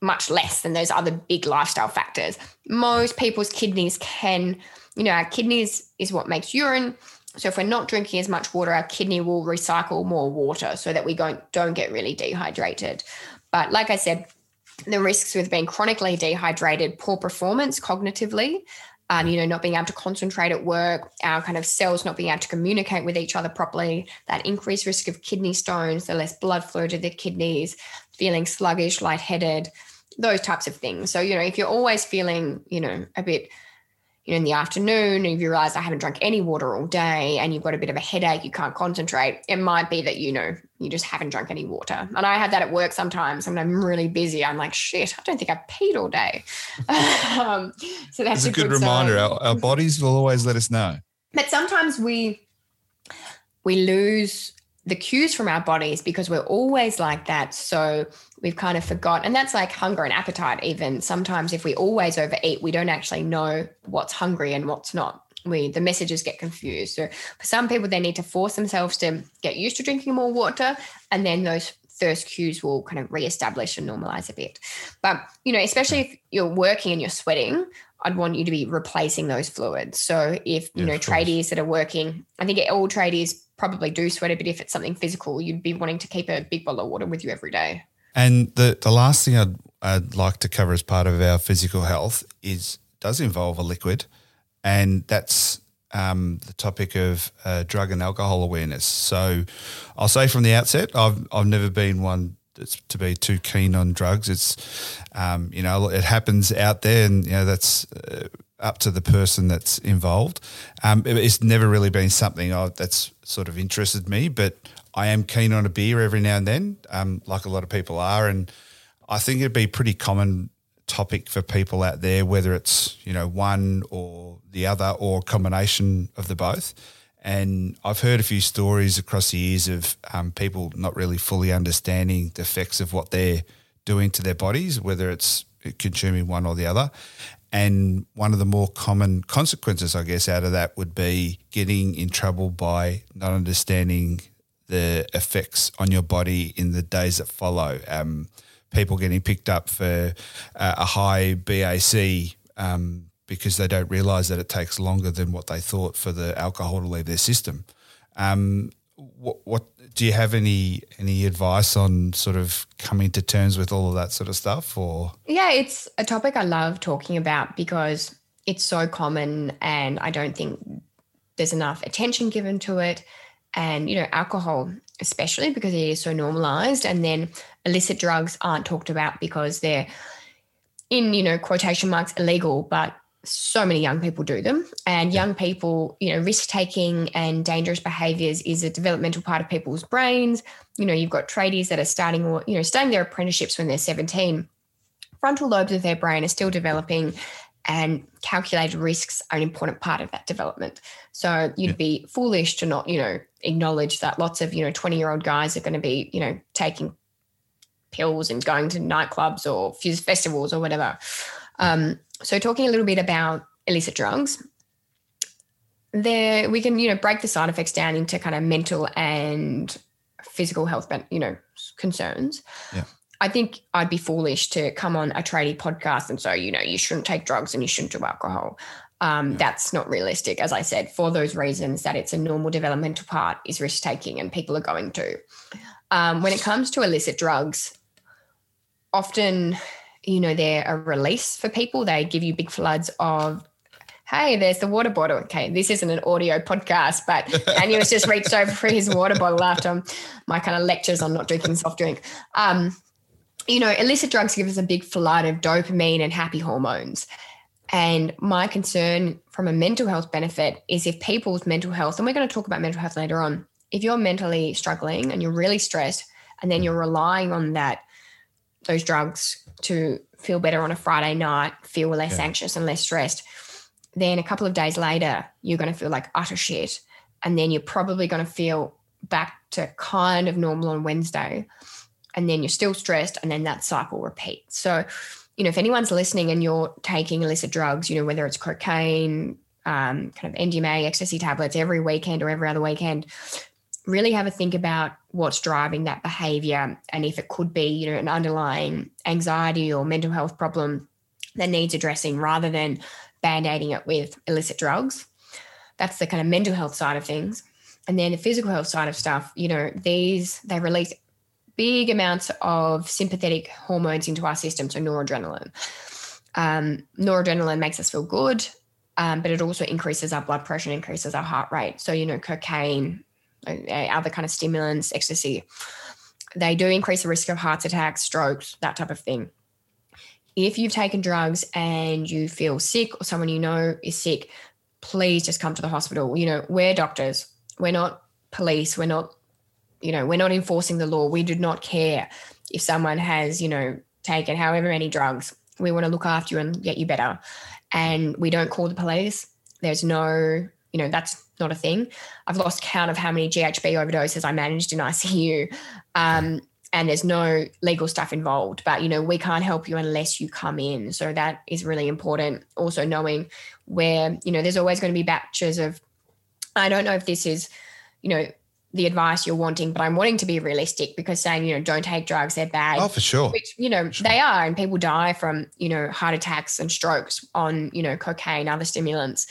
much less than those other big lifestyle factors. Most people's kidneys can, you know, our kidneys is what makes urine. So if we're not drinking as much water, our kidney will recycle more water so that we don't don't get really dehydrated. But like I said, the risks with being chronically dehydrated, poor performance cognitively, um, you know, not being able to concentrate at work, our kind of cells not being able to communicate with each other properly, that increased risk of kidney stones, the less blood flow to the kidneys, feeling sluggish, lightheaded, those types of things. So, you know, if you're always feeling, you know, a bit, you know, in the afternoon, if you realize I haven't drunk any water all day and you've got a bit of a headache, you can't concentrate, it might be that, you know, you just haven't drunk any water. And I have that at work sometimes when I'm really busy. I'm like, shit, I don't think I've peed all day. um, so that's a, a, good, good reminder. Our, our bodies will always let us know. But sometimes we we lose the cues from our bodies because we're always like that. So we've kind of forgot. And that's like hunger and appetite, even. Sometimes if we always overeat, we don't actually know what's hungry and what's not. We the messages get confused. So for some people, they need to force themselves to get used to drinking more water, and then those thirst cues will kind of reestablish and normalize a bit. But you know, especially if you're working and you're sweating, I'd want you to be replacing those fluids. So if you yeah, know tradies that are working, I think all tradies probably do sweat a bit if it's something physical. You'd be wanting to keep a big bottle of water with you every day. And the the last thing I'd I'd like to cover as part of our physical health is does involve a liquid, and that's um, the topic of uh, drug and alcohol awareness. So I'll say from the outset, I've I've never been one that's to be too keen on drugs. It's um, you know it happens out there, and you know that's. Uh, up to the person that's involved. Um, it's never really been something that's sort of interested me, but I am keen on a beer every now and then, um, like a lot of people are, and I think it'd be pretty common topic for people out there, whether it's you know one or the other or combination of the both. And I've heard a few stories across the years of um, people not really fully understanding the effects of what they're doing to their bodies, whether it's consuming one or the other. And one of the more common consequences, I guess, out of that would be getting in trouble by not understanding the effects on your body in the days that follow. Um, people getting picked up for uh, a high BAC um, because they don't realise that it takes longer than what they thought for the alcohol to leave their system. Um, what, what do you have any any advice on sort of coming to terms with all of that sort of stuff or? Yeah it's a topic i love talking about because it's so common and i don't think there's enough attention given to it. And you know alcohol especially because it is so normalized and then illicit drugs aren't talked about because they're in you know quotation marks illegal but so many young people do them. And young people you know risk taking and dangerous behaviors is a developmental part of people's brains. You know you've got tradies that are starting or you know starting their apprenticeships when they're 17 frontal lobes of their brain are still developing and calculated risks are an important part of that development. So you'd yeah. be foolish to not you know acknowledge that lots of you know 20 year old guys are going to be you know taking pills and going to nightclubs or festivals or whatever. Um, so talking a little bit about illicit drugs, there we can you know break the side effects down into kind of mental and physical health, you know, concerns. Yeah. I think I'd be foolish to come on a tradie podcast and say, you know, you shouldn't take drugs and you shouldn't do alcohol. Um, yeah. That's not realistic, as I said, for those reasons that it's a normal developmental part is risk taking and people are going to. Um, when it comes to illicit drugs, often you know, they're a release for people. They give you big floods of, hey, there's the water bottle. Okay, this isn't an audio podcast, but Daniel has just reached over for his water bottle after my kind of lectures on not drinking soft drink. Um, you know, illicit drugs give us a big flood of dopamine and happy hormones. And my concern from a mental health benefit is if people's mental health, and we're going to talk about mental health later on, if you're mentally struggling and you're really stressed, and then you're relying on that, those drugs to feel better on a Friday night, feel less yeah. anxious and less stressed. Then a couple of days later, you're going to feel like utter shit. And then you're probably going to feel back to kind of normal on Wednesday. And then you're still stressed. And then that cycle repeats. So, you know, if anyone's listening and you're taking illicit drugs, you know, whether it's cocaine, um, kind of MDMA, ecstasy tablets every weekend or every other weekend, really have a think about what's driving that behavior and if it could be you know an underlying anxiety or mental health problem that needs addressing rather than band-aiding it with illicit drugs. That's the kind of mental health side of things. And then the physical health side of stuff you know these they release big amounts of sympathetic hormones into our system so noradrenaline. Um, noradrenaline makes us feel good um, but it also increases our blood pressure and increases our heart rate. So you know cocaine Uh, uh, other kind of stimulants, ecstasy, they do increase the risk of heart attacks, strokes, that type of thing. If you've taken drugs and you feel sick or someone you know is sick, please just come to the hospital. You know, we're doctors, we're not police, we're not, you know, we're not enforcing the law. We do not care if someone has, you know, taken however many drugs. We want to look after you and get you better. And we don't call the police. There's no, you know, that's not a thing. I've lost count of how many GHB overdoses I managed in ICU. Um, and there's no legal stuff involved, but you know, we can't help you unless you come in. So that is really important. Also knowing where, you know, there's always going to be batches of I don't know if this is, you know, the advice you're wanting, but I'm wanting to be realistic because saying, you know, don't take drugs, they're bad. Oh, for sure. Which, you know, sure. they are. And people die from, you know, heart attacks and strokes on, you know, cocaine, other stimulants.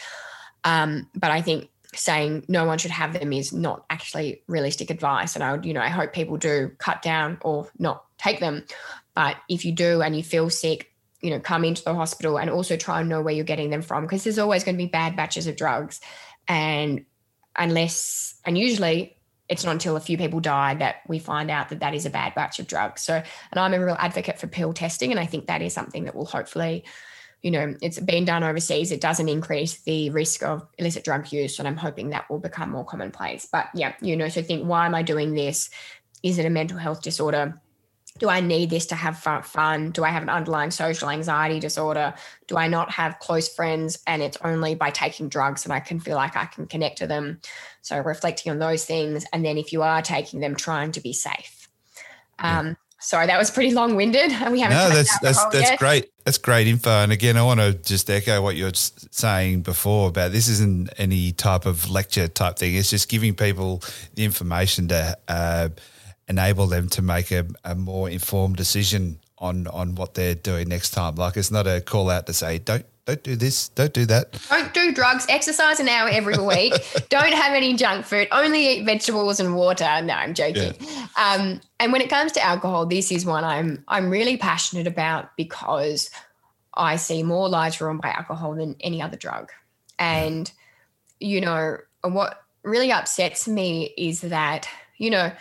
Um, but I think saying no one should have them is not actually realistic advice. And I would, you know, I hope people do cut down or not take them. But if you do and you feel sick, you know, come into the hospital and also try and know where you're getting them from because there's always going to be bad batches of drugs. And unless, and usually it's not until a few people die that we find out that that is a bad batch of drugs. So, and I'm a real advocate for pill testing. And I think that is something that will hopefully you know, it's been done overseas, it doesn't increase the risk of illicit drug use. And I'm hoping that will become more commonplace. But yeah, you know, so think, why am I doing this? Is it a mental health disorder? do I need this to have fun? Do I have an underlying social anxiety disorder? Do I not have close friends? And it's only by taking drugs that I can feel like I can connect to them. So reflecting on those things. And then if you are taking them, trying to be safe. Um. Sorry, that was pretty long winded. And we haven't. No, that's that's that's yet. great. That's great info. And again, I want to just echo what you're saying before about this isn't any type of lecture type thing. It's just giving people the information to. Uh, enable them to make a, a more informed decision on on what they're doing next time. Like it's not a call out to say don't don't do this, don't do that. Don't do drugs. Exercise an hour every week. don't have any junk food. Only eat vegetables and water. No, I'm joking. Yeah. Um, and when it comes to alcohol, this is one I'm I'm really passionate about because I see more lives ruined by alcohol than any other drug. And you know what really upsets me is that you know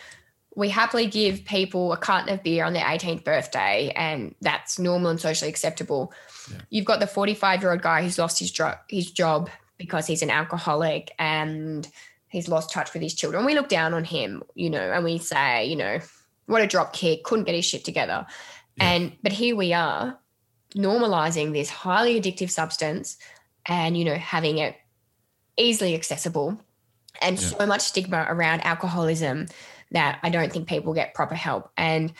we happily give people a carton of beer on their 18th birthday, and that's normal and socially acceptable. Yeah. You've got the 45 year old guy who's lost his, dro- his job because he's an alcoholic and he's lost touch with his children. We look down on him, you know, and we say, you know, what a drop kick, couldn't get his shit together. Yeah. And, but here we are normalizing this highly addictive substance and, you know, having it easily accessible and yeah. so much stigma around alcoholism that I don't think people get proper help. And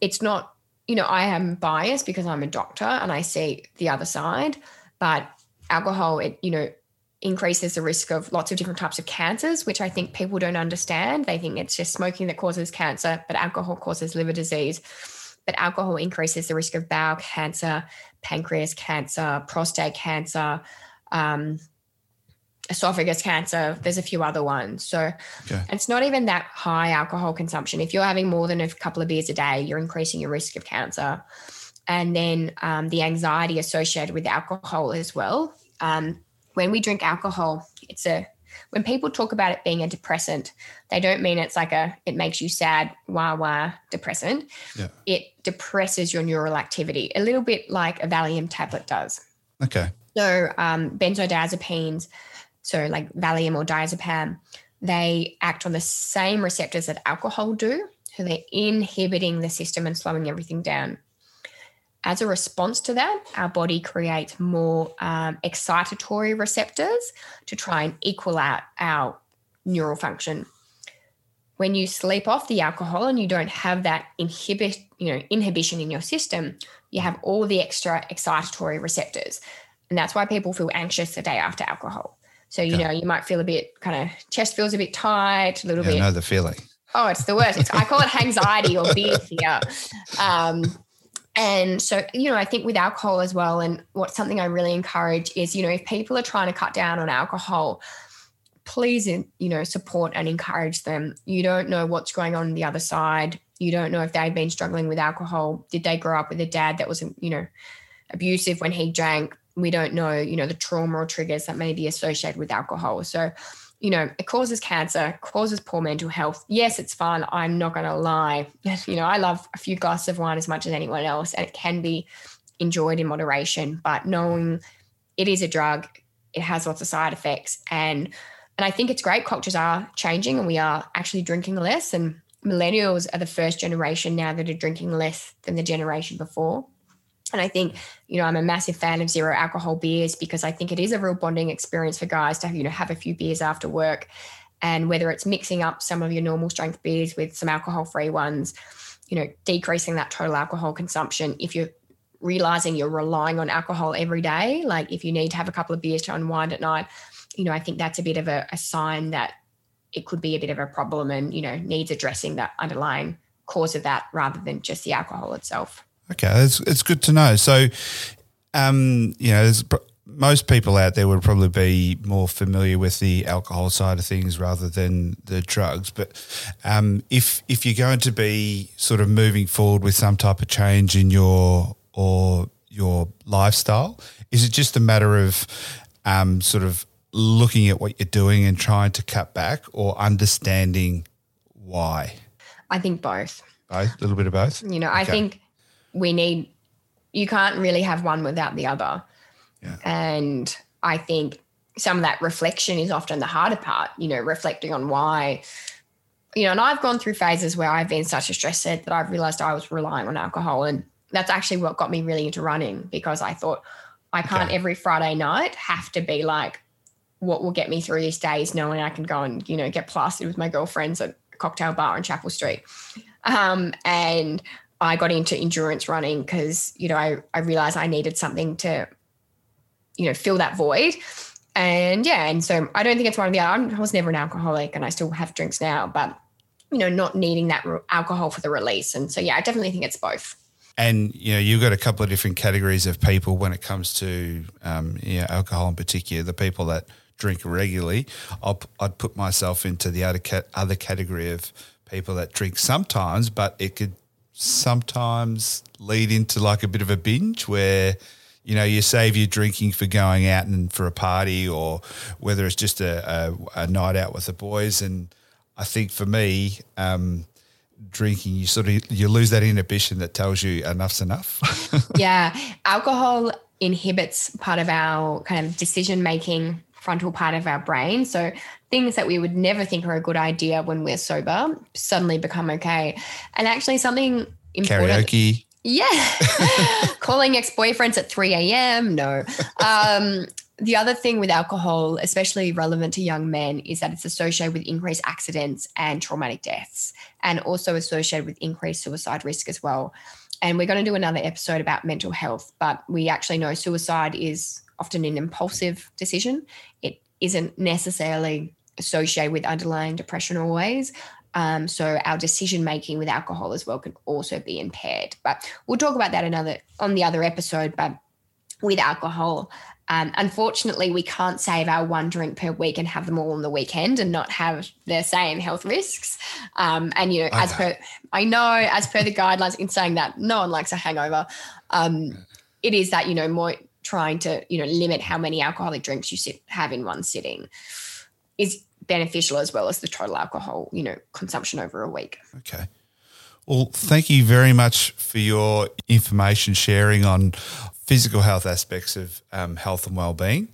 it's not, you know, I am biased because I'm a doctor and I see the other side, but alcohol, it, you know, increases the risk of lots of different types of cancers, which I think people don't understand. They think it's just smoking that causes cancer, but alcohol causes liver disease. But alcohol increases the risk of bowel cancer, pancreas cancer, prostate cancer, um, esophagus cancer. There's a few other ones. So okay. it's not even that high alcohol consumption. If you're having more than a couple of beers a day, you're increasing your risk of cancer. And then um, the anxiety associated with alcohol as well. Um, when we drink alcohol, it's a when people talk about it being a depressant, they don't mean it's like a it makes you sad, wah wah depressant. Yeah. It depresses your neural activity a little bit like a Valium tablet does. Okay. So um, benzodiazepines so like Valium or diazepam, they act on the same receptors that alcohol do. So they're inhibiting the system and slowing everything down. As a response to that, our body creates more um, excitatory receptors to try and equal out our neural function. When you sleep off the alcohol and you don't have that inhibit, you know, inhibition in your system, you have all the extra excitatory receptors. And that's why people feel anxious the day after alcohol. So, you know, you might feel a bit kind of chest feels a bit tight, a little yeah, bit. I know the feeling. Oh, it's the worst. It's, I call it anxiety or beer fear. Um, and so, you know, I think with alcohol as well, and what's something I really encourage is, you know, if people are trying to cut down on alcohol, please, you know, support and encourage them. You don't know what's going on, on the other side. You don't know if they've been struggling with alcohol. Did they grow up with a dad that was, you know, abusive when he drank? We don't know, you know, the trauma or triggers that may be associated with alcohol. So, you know, it causes cancer, causes poor mental health. Yes, it's fun. I'm not going to lie. You know, I love a few glasses of wine as much as anyone else, and it can be enjoyed in moderation. But knowing it is a drug, it has lots of side effects, and and I think it's great. Cultures are changing, and we are actually drinking less. And millennials are the first generation now that are drinking less than the generation before. And I think, you know, I'm a massive fan of zero alcohol beers because I think it is a real bonding experience for guys to, you know, have a few beers after work. And whether it's mixing up some of your normal strength beers with some alcohol free ones, you know, decreasing that total alcohol consumption. If you're realizing you're relying on alcohol every day, like if you need to have a couple of beers to unwind at night, you know, I think that's a bit of a, a sign that it could be a bit of a problem and, you know, needs addressing that underlying cause of that rather than just the alcohol itself. Okay, it's it's good to know. So, um, you know, most people out there would probably be more familiar with the alcohol side of things rather than the drugs. But um, if if you're going to be sort of moving forward with some type of change in your or your lifestyle, is it just a matter of um, sort of looking at what you're doing and trying to cut back, or understanding why? I think both. Both, a little bit of both. You know, I think we need you can't really have one without the other. Yeah. And I think some of that reflection is often the harder part, you know, reflecting on why you know, and I've gone through phases where I've been such a stress set that I've realized I was relying on alcohol. And that's actually what got me really into running because I thought I can't okay. every Friday night have to be like, what will get me through these days, knowing I can go and, you know, get plastered with my girlfriends at a cocktail bar in Chapel Street. Um, and I got into endurance running because, you know, I, I realized I needed something to, you know, fill that void and yeah, and so I don't think it's one of the. I was never an alcoholic, and I still have drinks now, but you know, not needing that alcohol for the release. And so yeah, I definitely think it's both. And you know, you've got a couple of different categories of people when it comes to um, you know, alcohol in particular. The people that drink regularly, i would put myself into the other other category of people that drink sometimes, but it could sometimes lead into like a bit of a binge where you know, you save your drinking for going out and for a party or whether it's just a, a, a night out with the boys. And I think for me, um, drinking, you sort of you lose that inhibition that tells you enough's enough. yeah, alcohol inhibits part of our kind of decision making frontal part of our brain. So things that we would never think are a good idea when we're sober suddenly become okay. And actually, something important. Karaoke. Yeah. Calling ex boyfriends at 3 a.m. No. Um, the other thing with alcohol, especially relevant to young men, is that it's associated with increased accidents and traumatic deaths, and also associated with increased suicide risk as well. And we're going to do another episode about mental health, but we actually know suicide is often an impulsive decision. It isn't necessarily associated with underlying depression always. Um, so our decision making with alcohol as well can also be impaired. But we'll talk about that another on the other episode. But with alcohol, um, unfortunately, we can't save our one drink per week and have them all on the weekend and not have the same health risks. Um, and you know, as per I know, as per the guidelines, in saying that no one likes a hangover, um, it is that you know more trying to you know limit how many alcoholic drinks you sit, have in one sitting is beneficial as well as the total alcohol, you know, consumption over a week. Okay. Well, thank you very much for your information sharing on physical health aspects of um, health and well-being.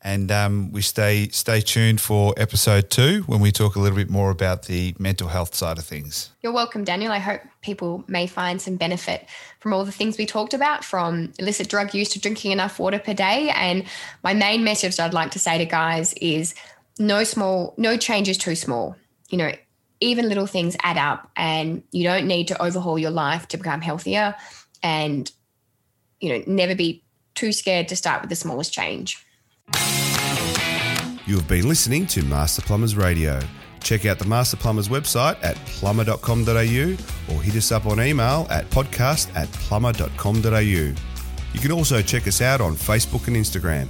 And um, we stay stay tuned for episode two when we talk a little bit more about the mental health side of things. You're welcome, Daniel. I hope people may find some benefit from all the things we talked about, from illicit drug use to drinking enough water per day. And my main message I'd like to say to guys is no small, no change is too small. You know, even little things add up, and you don't need to overhaul your life to become healthier. And you know, never be too scared to start with the smallest change. You have been listening to Master Plumbers Radio. Check out the Master Plumbers website at plumber.com.au or hit us up on email at podcast at plumber.com.au. You can also check us out on Facebook and Instagram.